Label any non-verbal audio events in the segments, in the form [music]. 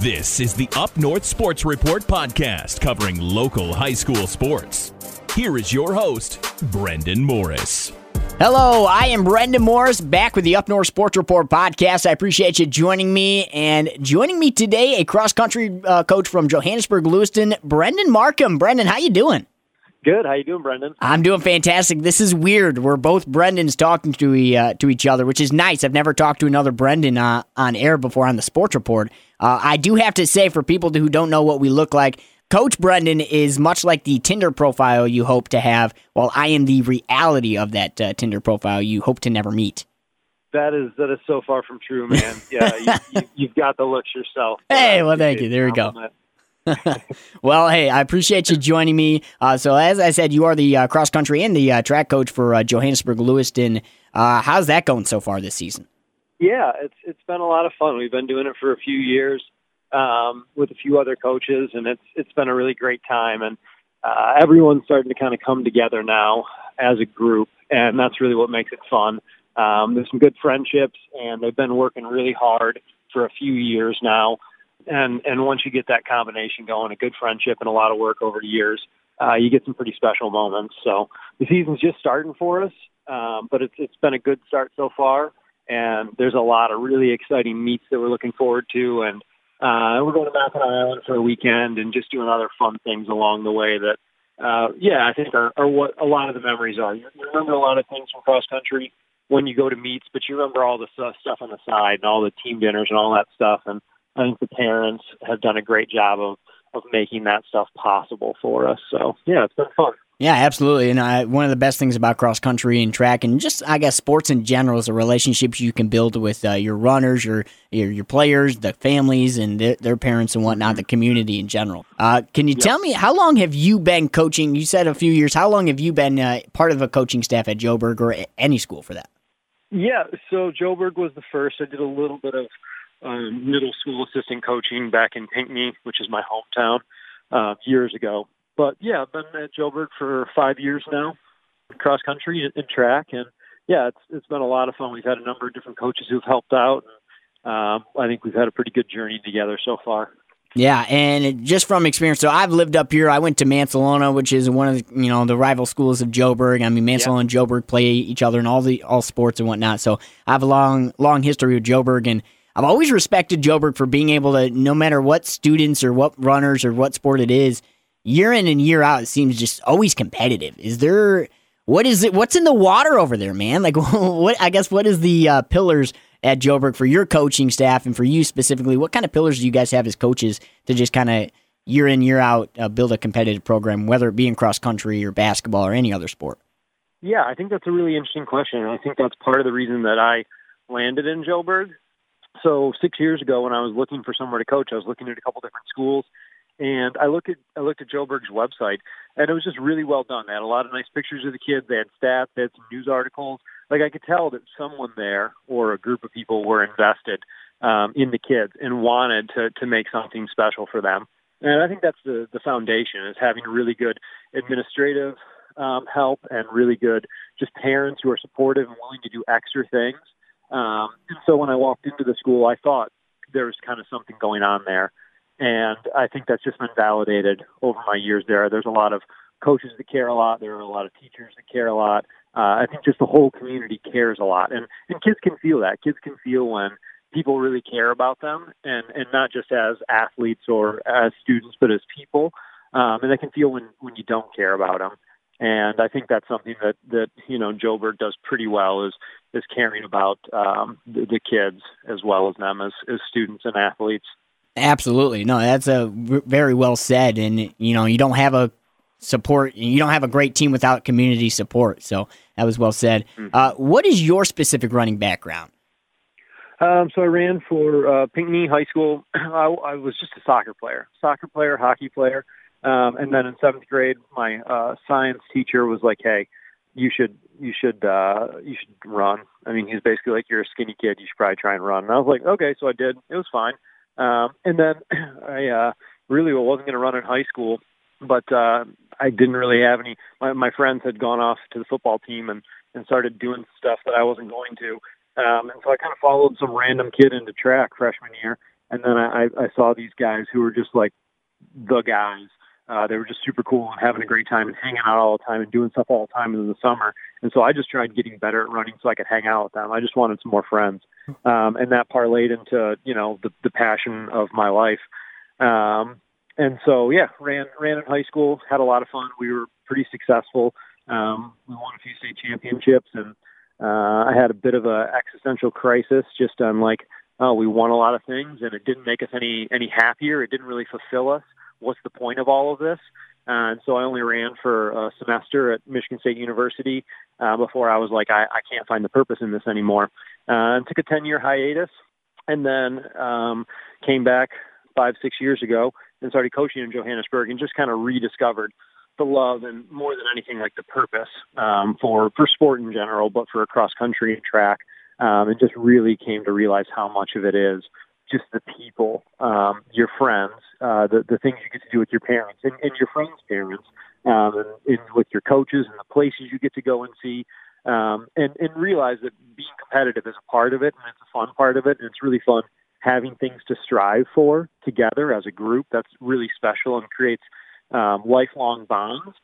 This is the Up North Sports Report podcast covering local high school sports. Here is your host, Brendan Morris. Hello, I am Brendan Morris back with the Up North Sports Report podcast. I appreciate you joining me and joining me today, a cross country uh, coach from Johannesburg, Lewiston, Brenden Marcum. Brendan, how you doing? Good. How you doing, Brendan? I'm doing fantastic. This is weird. We're both Brendans talking to uh, to each other, which is nice. I've never talked to another Brendan uh, on air before on the Sports Report. Uh, I do have to say, for people who don't know what we look like, Coach Brendan is much like the Tinder profile you hope to have, while I am the reality of that uh, Tinder profile you hope to never meet. That is that is so far from true, man. [laughs] Yeah, you, have got the looks yourself. Hey, well, thank you. There we go. [laughs] well, hey, I appreciate you joining me. Uh, so, as I said, you are the uh, cross country and the uh, track coach for uh, Johannesburg Lewiston. Uh, how's that going so far this season? Yeah, it's it's been a lot of fun. We've been doing it for a few years um, with a few other coaches, and it's it's been a really great time. And uh, everyone's starting to kind of come together now as a group, and that's really what makes it fun. Um, there's some good friendships, and they've been working really hard for a few years now and and once you get that combination going, a good friendship and a lot of work over the years, uh, you get some pretty special moments. So the season's just starting for us, um, but it's it's been a good start so far, and there's a lot of really exciting meets that we're looking forward to, and uh, we're going to Mackinac Island for a weekend and just doing other fun things along the way that. Uh, yeah, I think are, are what a lot of the memories are. You, you remember a lot of things from cross country when you go to meets, but you remember all the stuff on the side and all the team dinners and all that stuff. And I think the parents have done a great job of of making that stuff possible for us. So yeah, it's been fun. Yeah, absolutely. And I, one of the best things about cross country and track, and just I guess sports in general, is the relationships you can build with uh, your runners, your, your, your players, the families, and their, their, parents and whatnot, the community in general. Uh, can you tell me how long have you been coaching? You said a few years. How long have you been uh, part of a coaching staff at Joburg or any school for that? Yeah, so Joburg was the first. I did a little bit of um, middle school assistant coaching back in Pinckney, which is my hometown, uh, years ago. But yeah, I've been at Joburg for five years now, cross country and track, and yeah, it's it's been a lot of fun. We've had a number of different coaches who've helped out. And, um, I think we've had a pretty good journey together so far. Yeah, and just from experience, so I've lived up here. I went to Mancelona, which is one of the, you know the rival schools of Joburg. I mean, Mancelona and Joburg play each other in all the all sports and whatnot. So I have a long long history with Joburg, and I've always respected Joburg for being able to, no matter what students or what runners or what sport it is, year in and year out, it seems just always competitive. Is there what is it? What's in the water over there, man? Like, [laughs] what? I guess what is the uh, pillars at Joburg for your coaching staff and for you specifically? What kind of pillars do you guys have as coaches to just kind of year in year out uh, build a competitive program, whether it be in cross country or basketball or any other sport? Yeah, I think that's a really interesting question. I think that's part of the reason that I landed in Joburg so six years ago, when I was looking for somewhere to coach, I was looking at a couple different schools, and I looked at I looked at Joburg's website, and it was just really well done. They had a lot of nice pictures of the kids. They had stats. They had some news articles. Like I could tell that someone there or a group of people were invested um, in the kids and wanted to to make something special for them. And I think that's the the foundation is having really good administrative um, help and really good just parents who are supportive and willing to do extra things um, and so when I walked into the school, I thought there was kind of something going on there. And I think that's just been validated over my years there. There's a lot of coaches that care a lot. There are a lot of teachers that care a lot. Uh, I think just the whole community cares a lot. And, and kids can feel that. Kids can feel when people really care about them and, and not just as athletes or as students, but as people. Um, and they can feel when, when you don't care about them. And I think that's something that, that you know Joburg does pretty well is is caring about um, the, the kids as well as them as, as students and athletes. Absolutely, no, that's a very well said. And you know, you don't have a support, you don't have a great team without community support. So that was well said. Mm-hmm. Uh, what is your specific running background? Um, so I ran for uh, Pinckney High School. [clears throat] I, I was just a soccer player, soccer player, hockey player. Um, and then in seventh grade, my uh, science teacher was like, "Hey, you should you should uh, you should run." I mean, he's basically like, "You're a skinny kid. You should probably try and run." And I was like, "Okay," so I did. It was fine. Um, and then [clears throat] I uh, really wasn't going to run in high school, but uh, I didn't really have any. My, my friends had gone off to the football team and and started doing stuff that I wasn't going to. Um, and so I kind of followed some random kid into track freshman year And then I, I saw these guys who were just like the guys. Uh, they were just super cool and having a great time and hanging out all the time and doing stuff all the time in the summer. And so I just tried getting better at running so I could hang out with them. I just wanted some more friends. Um, and that parlayed into, you know, the, the passion of my life. Um, and so, yeah, ran, ran in high school, had a lot of fun. We were pretty successful. Um, we won a few state championships and, uh, I had a bit of a existential crisis just on like, oh, we won a lot of things and it didn't make us any any happier. It didn't really fulfill us. What's the point of all of this? Uh, and so I only ran for a semester at Michigan State University uh, before I was like, I, I can't find the purpose in this anymore. Uh, and took a 10 year hiatus and then um, came back five, six years ago and started coaching in Johannesburg and just kind of rediscovered the love and more than anything like the purpose um, for for sport in general, but for cross country and track, um, and just really came to realize how much of it is just the people, um, your friends, uh, the the things you get to do with your parents and, and your friends' parents, um, and, and with your coaches and the places you get to go and see. Um, and, and realize that being competitive is a part of it and it's a fun part of it and it's really fun having things to strive for together as a group that's really special and creates um, lifelong bonds.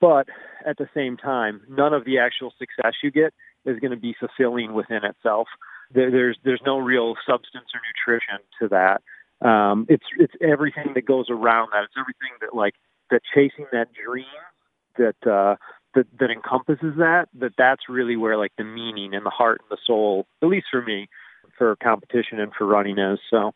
But at the same time, none of the actual success you get is going to be fulfilling within itself. There, there's there's no real substance or nutrition to that. Um, it's it's everything that goes around that. It's everything that like that chasing that dream that uh, that that encompasses that. That that's really where like the meaning and the heart and the soul, at least for me, for competition and for running is. So,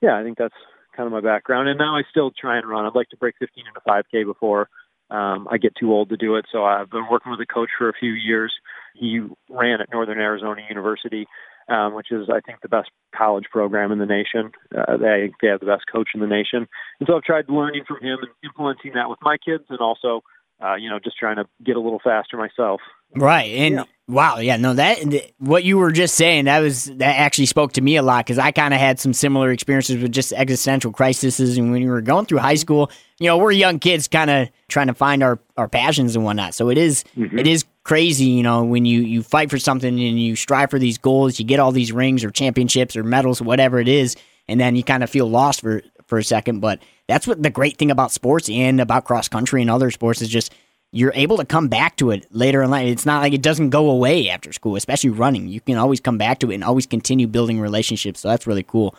yeah, I think that's kind of my background. And now I still try and run. I'd like to break 15 into 5K before um, I get too old to do it. So I've been working with a coach for a few years. He ran at Northern Arizona University, um, which is, I think, the best college program in the nation. Uh, they, they have the best coach in the nation. And so I've tried learning from him and implementing that with my kids and also, uh, you know, just trying to get a little faster myself. Right. And yeah. wow, yeah, no, that what you were just saying that was that actually spoke to me a lot because I kind of had some similar experiences with just existential crises. And when you were going through high mm-hmm. school, you know, we're young kids, kind of trying to find our our passions and whatnot. So it is, mm-hmm. it is crazy, you know, when you you fight for something and you strive for these goals, you get all these rings or championships or medals, whatever it is, and then you kind of feel lost for for a second. But that's what the great thing about sports and about cross country and other sports is just you're able to come back to it later in life. It's not like it doesn't go away after school, especially running. You can always come back to it and always continue building relationships. So that's really cool.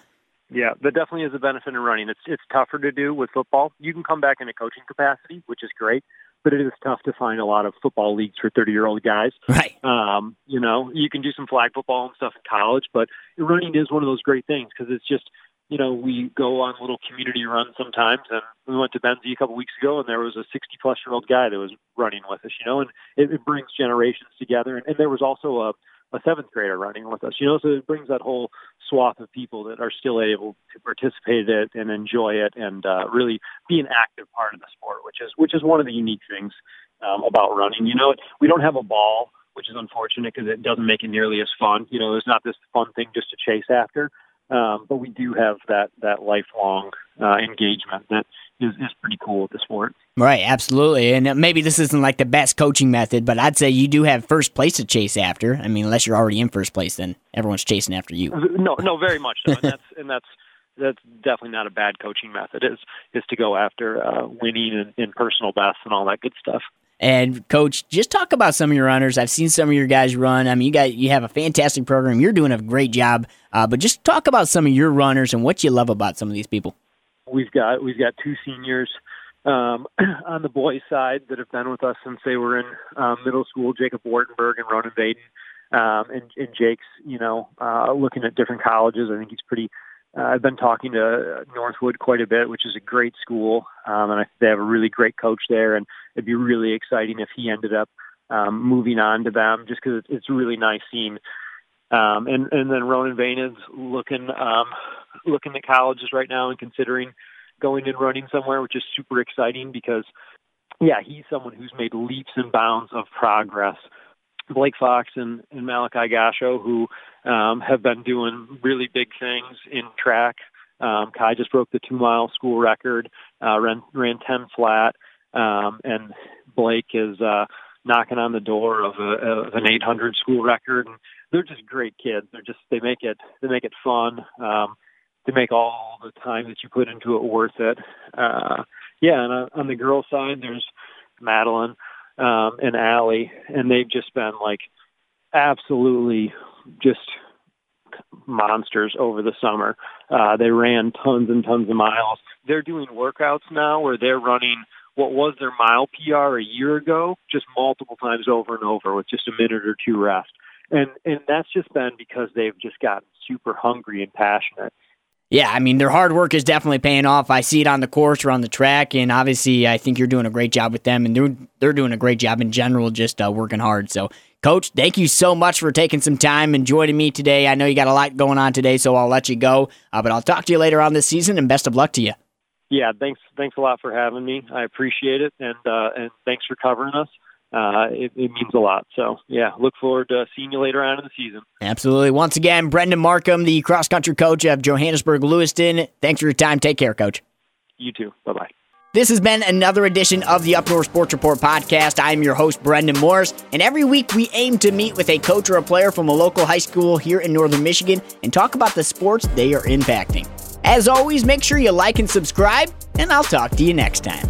Yeah, that definitely is a benefit in running. It's it's tougher to do with football. You can come back in a coaching capacity, which is great, but it is tough to find a lot of football leagues for 30 year old guys. Right. Um, you know, you can do some flag football and stuff in college, but running is one of those great things because it's just you know, we go on little community runs sometimes, and we went to Benzie a couple weeks ago, and there was a 60 plus year old guy that was running with us, you know, and it, it brings generations together. And, and there was also a, a seventh grader running with us, you know, so it brings that whole swath of people that are still able to participate in it and enjoy it and uh, really be an active part of the sport, which is which is one of the unique things um, about running. You know, we don't have a ball, which is unfortunate because it doesn't make it nearly as fun. You know, there's not this fun thing just to chase after. Um, but we do have that that lifelong uh, engagement that is, is pretty cool with the sport. Right, absolutely. And maybe this isn't like the best coaching method, but I'd say you do have first place to chase after. I mean, unless you're already in first place, then everyone's chasing after you. No, no, very much so. and that's [laughs] and that's that's definitely not a bad coaching method. Is is to go after uh, winning and, and personal best and all that good stuff. And coach, just talk about some of your runners. I've seen some of your guys run. I mean, you got you have a fantastic program. You're doing a great job. Uh, but just talk about some of your runners and what you love about some of these people. We've got we've got two seniors um, [clears throat] on the boys' side that have been with us since they were in uh, middle school. Jacob Wartenberg and Ronan Vaden. Um, and, and Jake's, you know, uh, looking at different colleges. I think he's pretty uh, I've been talking to Northwood quite a bit, which is a great school, um, and I, they have a really great coach there. And it'd be really exciting if he ended up um, moving on to them, just because it's, it's a really nice team. Um, and and then Ronan Vane is looking um, looking at colleges right now and considering going and running somewhere, which is super exciting because yeah, he's someone who's made leaps and bounds of progress Blake Fox and, and Malachi Gasho, who um, have been doing really big things in track. Um, Kai just broke the two mile school record, uh, ran, ran 10 flat, um, and Blake is uh, knocking on the door of, a, of an 800 school record. And they're just great kids. They're just they make it they make it fun. Um, to make all the time that you put into it worth it. Uh, yeah, and on, on the girls' side, there's Madeline um, and Allie, and they've just been like absolutely just monsters over the summer. Uh, they ran tons and tons of miles. They're doing workouts now where they're running what was their mile PR a year ago, just multiple times over and over with just a minute or two rest. And and that's just been because they've just gotten super hungry and passionate. Yeah, I mean their hard work is definitely paying off. I see it on the course or on the track, and obviously I think you're doing a great job with them, and they're they're doing a great job in general, just uh, working hard. So, Coach, thank you so much for taking some time and joining me today. I know you got a lot going on today, so I'll let you go, uh, but I'll talk to you later on this season, and best of luck to you. Yeah, thanks thanks a lot for having me. I appreciate it, and uh, and thanks for covering us uh, it, it, means a lot. So, yeah, look forward to seeing you later on in the season. Absolutely. Once again, Brenden Marcum, the cross country coach of Johannesburg Lewiston. Thanks for your time. Take care, coach. You too. Bye bye. This has been another edition of the Up North Sports Report podcast. I am your host, Brendan Morris, and every week we aim to meet with a coach or a player from a local high school here in Northern Michigan and talk about the sports they are impacting. As always, make sure you like and subscribe, and I'll talk to you next time.